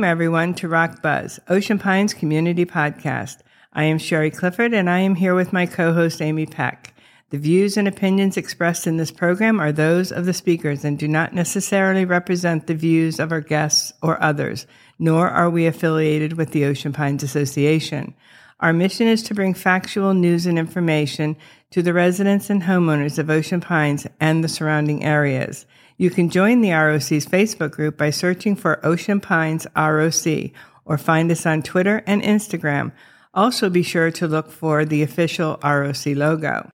Welcome, everyone, to ROC Buzz, Ocean Pines Community Podcast. I am Sherry Clifford, and I am here with my co host, Amy Peck. The views and opinions expressed in this program are those of the speakers and do not necessarily represent the views of our guests or others, nor are we affiliated with the Ocean Pines Association. Our mission is to bring factual news and information to the residents and homeowners of Ocean Pines and the surrounding areas. You can join the ROC's Facebook group by searching for Ocean Pines ROC or find us on Twitter and Instagram. Also, be sure to look for the official ROC logo.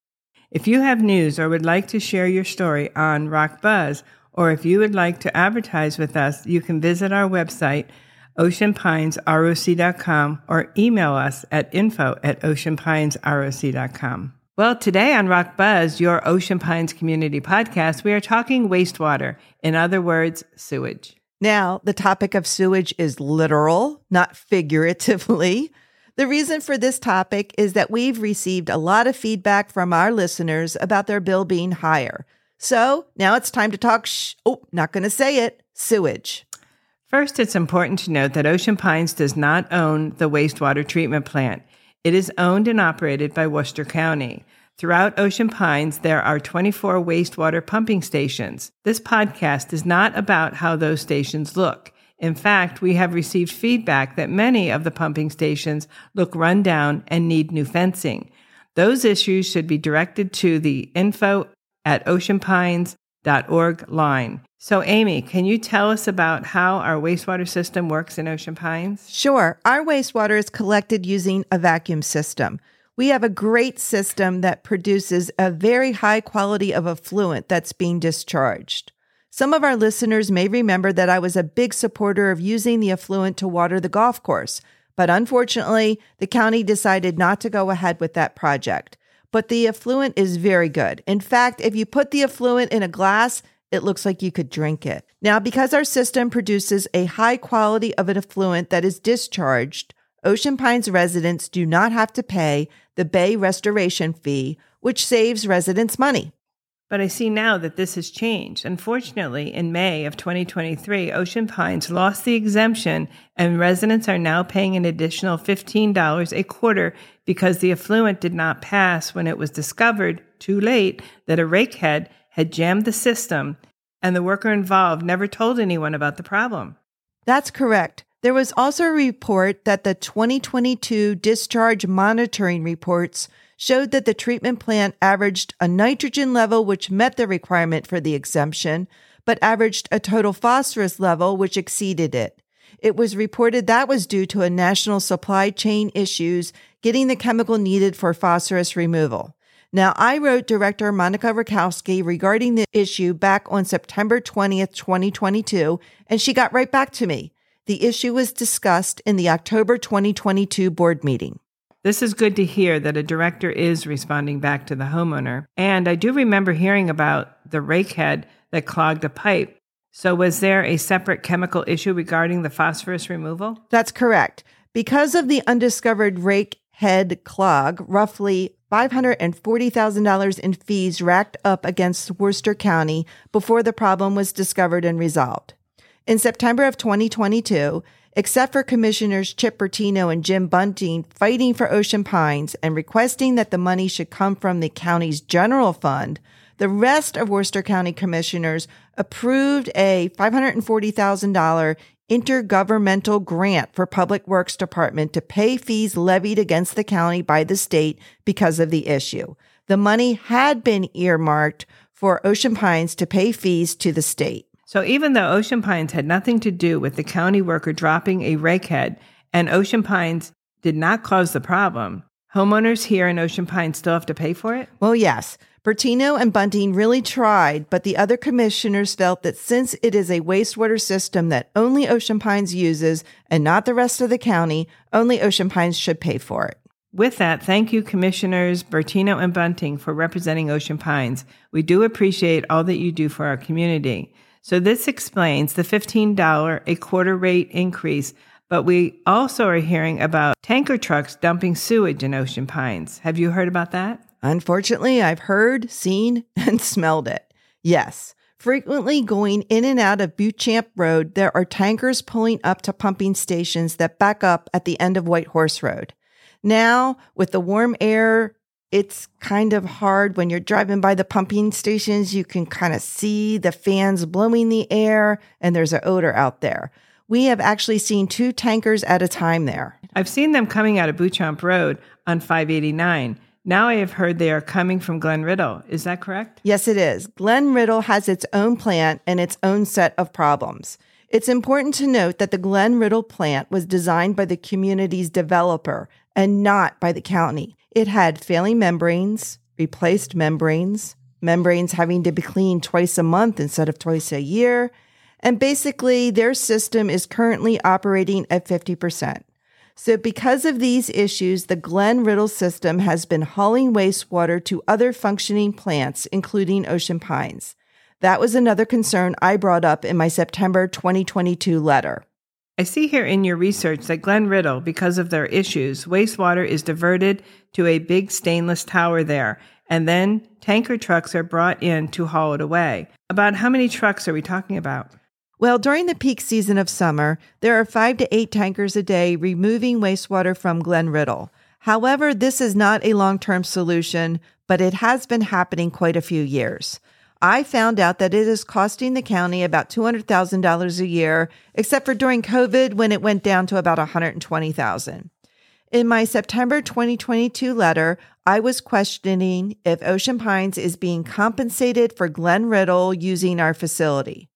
If you have news or would like to share your story on ROC Buzz, or if you would like to advertise with us, you can visit our website, oceanpinesroc.com, or email us at info at oceanpinesroc.com. Well, today on ROC Buzz, your Ocean Pines Community Podcast, we are talking wastewater. In other words, sewage. Now, the topic of sewage is literal, not figuratively. The reason for this topic is that we've received a lot of feedback from our listeners about their bill being higher. So now it's time to talk, sh- oh, not going to say it, sewage. First, it's important to note that Ocean Pines does not own the wastewater treatment plant. It is owned and operated by Worcester County. Throughout Ocean Pines, there are 24 wastewater pumping stations. This podcast is not about how those stations look. In fact, we have received feedback that many of the pumping stations look run down and need new fencing. Those issues should be directed to the info at oceanpines.org line. So, Amy, can you tell us about how our wastewater system works in Ocean Pines? Sure. Our wastewater is collected using a vacuum system. We have a great system that produces a very high quality of effluent that's being discharged. Some of our listeners may remember that I was a big supporter of using the effluent to water the golf course, but unfortunately, the county decided not to go ahead with that project. But the effluent is very good. In fact, if you put the effluent in a glass, it looks like you could drink it. Now, because our system produces a high quality of an effluent that is discharged, Ocean Pines residents do not have to pay the bay restoration fee, which saves residents money. But I see now that this has changed. Unfortunately, in May of 2023, Ocean Pines lost the exemption, and residents are now paying an additional $15 a quarter because the effluent did not pass when it was discovered too late that a rakehead had jammed the system, and the worker involved never told anyone about the problem. That's correct. There was also a report that the 2022 discharge monitoring reports showed that the treatment plant averaged a nitrogen level which met the requirement for the exemption, but averaged a total phosphorus level which exceeded it. It was reported that was due to a national supply chain issues getting the chemical needed for phosphorus removal. Now, I wrote Director Monica Rakowski regarding the issue back on September 20th, 2022, and she got right back to me. The issue was discussed in the October 2022 board meeting. This is good to hear that a director is responding back to the homeowner. And I do remember hearing about the rake head that clogged a pipe. So, was there a separate chemical issue regarding the phosphorus removal? That's correct. Because of the undiscovered rake head clog, roughly $540,000 in fees racked up against Worcester County before the problem was discovered and resolved. In September of 2022, except for Commissioners Chip Bertino and Jim Bunting fighting for Ocean Pines and requesting that the money should come from the county's general fund, the rest of Worcester County commissioners approved a $540,000 intergovernmental grant for Public Works Department to pay fees levied against the county by the state because of the issue. The money had been earmarked for Ocean Pines to pay fees to the state. So even though Ocean Pines had nothing to do with the county worker dropping a rakehead and Ocean Pines did not cause the problem, homeowners here in Ocean Pines still have to pay for it? Well, yes. Bertino and Bunting really tried, but the other commissioners felt that since it is a wastewater system that only Ocean Pines uses and not the rest of the county, only Ocean Pines should pay for it. With that, thank you, Commissioners Bertino and Bunting, for representing Ocean Pines. We do appreciate all that you do for our community. So, this explains the $15 a quarter rate increase, but we also are hearing about tanker trucks dumping sewage in Ocean Pines. Have you heard about that? Unfortunately, I've heard, seen, and smelled it. Yes, Frequently going in and out of Beauchamp Road, there are tankers pulling up to pumping stations that back up at the end of White Horse Road. Now, with the warm air, it's kind of hard when you're driving by the pumping stations. You can kind of see the fans blowing the air, and there's an odor out there. We have actually seen two tankers at a time there. I've seen them coming out of Beauchamp Road on 589. Now I have heard they are coming from Glen Riddle. Is that correct? Yes, it is. Glen Riddle has its own plant and its own set of problems. It's important to note that the Glen Riddle plant was designed by the community's developer and not by the county. It had failing membranes, replaced membranes, membranes having to be cleaned twice a month instead of twice a year, and basically their system is currently operating at 50%. So, because of these issues, the Glen Riddle system has been hauling wastewater to other functioning plants, including Ocean Pines. That was another concern I brought up in my September 2022 letter. I see here in your research that Glen Riddle, because of their issues, wastewater is diverted to a big stainless tower there, and then tanker trucks are brought in to haul it away. About how many trucks are we talking about? Well, during the peak season of summer, there are five to eight tankers a day removing wastewater from Glen Riddle. However, this is not a long term solution, but it has been happening quite a few years. I found out that it is costing the county about $200,000 a year, except for during COVID when it went down to about 120,000. In my September 2022 letter, I was questioning if Ocean Pines is being compensated for Glen Riddle using our facility.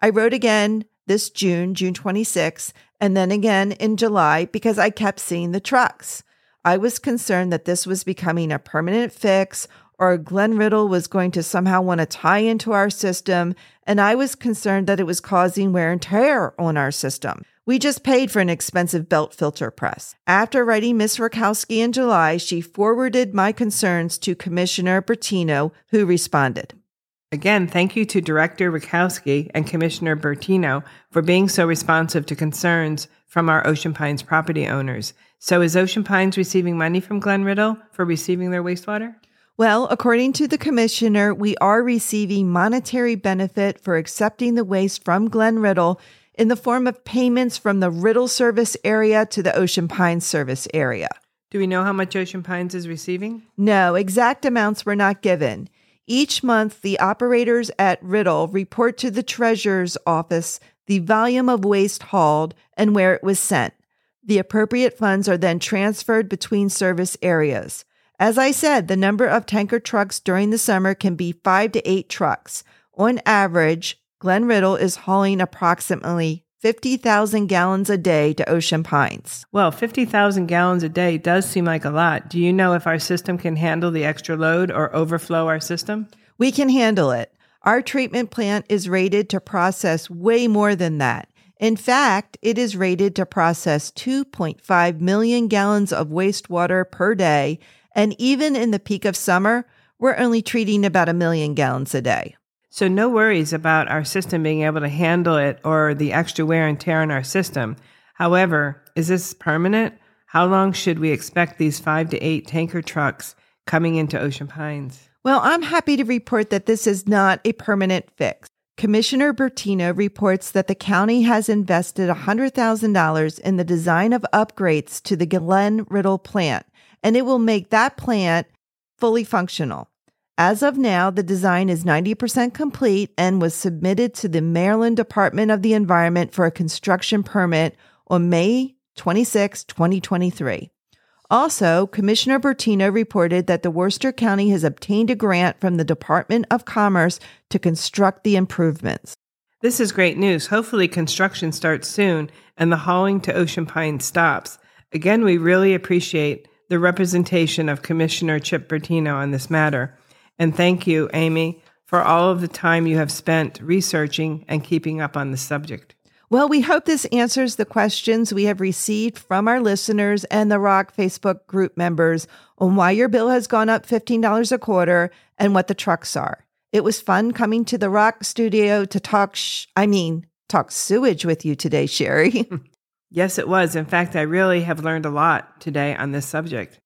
I wrote again this June, June 26, and then again in July because I kept seeing the trucks. I was concerned that this was becoming a permanent fix or Glen Riddle was going to somehow want to tie into our system, and I was concerned that it was causing wear and tear on our system. We just paid for an expensive belt filter press. After writing Miss Rakowski in July, she forwarded my concerns to Commissioner Bertino, who responded. Again, thank you to Director Rakowski and Commissioner Bertino for being so responsive to concerns from our Ocean Pines property owners. So, is Ocean Pines receiving money from Glen Riddle for receiving their wastewater? Well, according to the commissioner, we are receiving monetary benefit for accepting the waste from Glen Riddle in the form of payments from the Riddle service area to the Ocean Pines service area. Do we know how much Ocean Pines is receiving? No, exact amounts were not given. Each month, the operators at Riddle report to the treasurer's office the volume of waste hauled and where it was sent. The appropriate funds are then transferred between service areas. As I said, the number of tanker trucks during the summer can be five to eight trucks. On average, Glen Riddle is hauling approximately 50,000 gallons a day to Ocean Pines. Well, 50,000 gallons a day does seem like a lot. Do you know if our system can handle the extra load or overflow our system? We can handle it. Our treatment plant is rated to process way more than that. In fact, it is rated to process 2.5 million gallons of wastewater per day, and even in the peak of summer, we're only treating about a million gallons a day. So, no worries about our system being able to handle it or the extra wear and tear on our system. However, is this permanent? How long should we expect these five to eight tanker trucks coming into Ocean Pines? Well, I'm happy to report that this is not a permanent fix. Commissioner Bertino reports that the county has invested $100,000 in the design of upgrades to the Glen Riddle plant, and it will make that plant fully functional. As of now, the design is 90% complete and was submitted to the Maryland Department of the Environment for a construction permit on May 26, 2023. Also, Commissioner Bertino reported that the Worcester County has obtained a grant from the Department of Commerce to construct the improvements. This is great news. Hopefully, construction starts soon and the hauling to Ocean Pine stops. Again, we really appreciate the representation of Commissioner Chip Bertino on this matter. And thank you, Amy, for all of the time you have spent researching and keeping up on the subject. Well, we hope this answers the questions we have received from our listeners and the ROC Facebook group members on why your bill has gone up $15 a quarter and what the trucks are. It was fun coming to the ROC studio to talk, sh- I mean, talk sewage with you today, Sherry. yes, it was. In fact, I really have learned a lot today on this subject.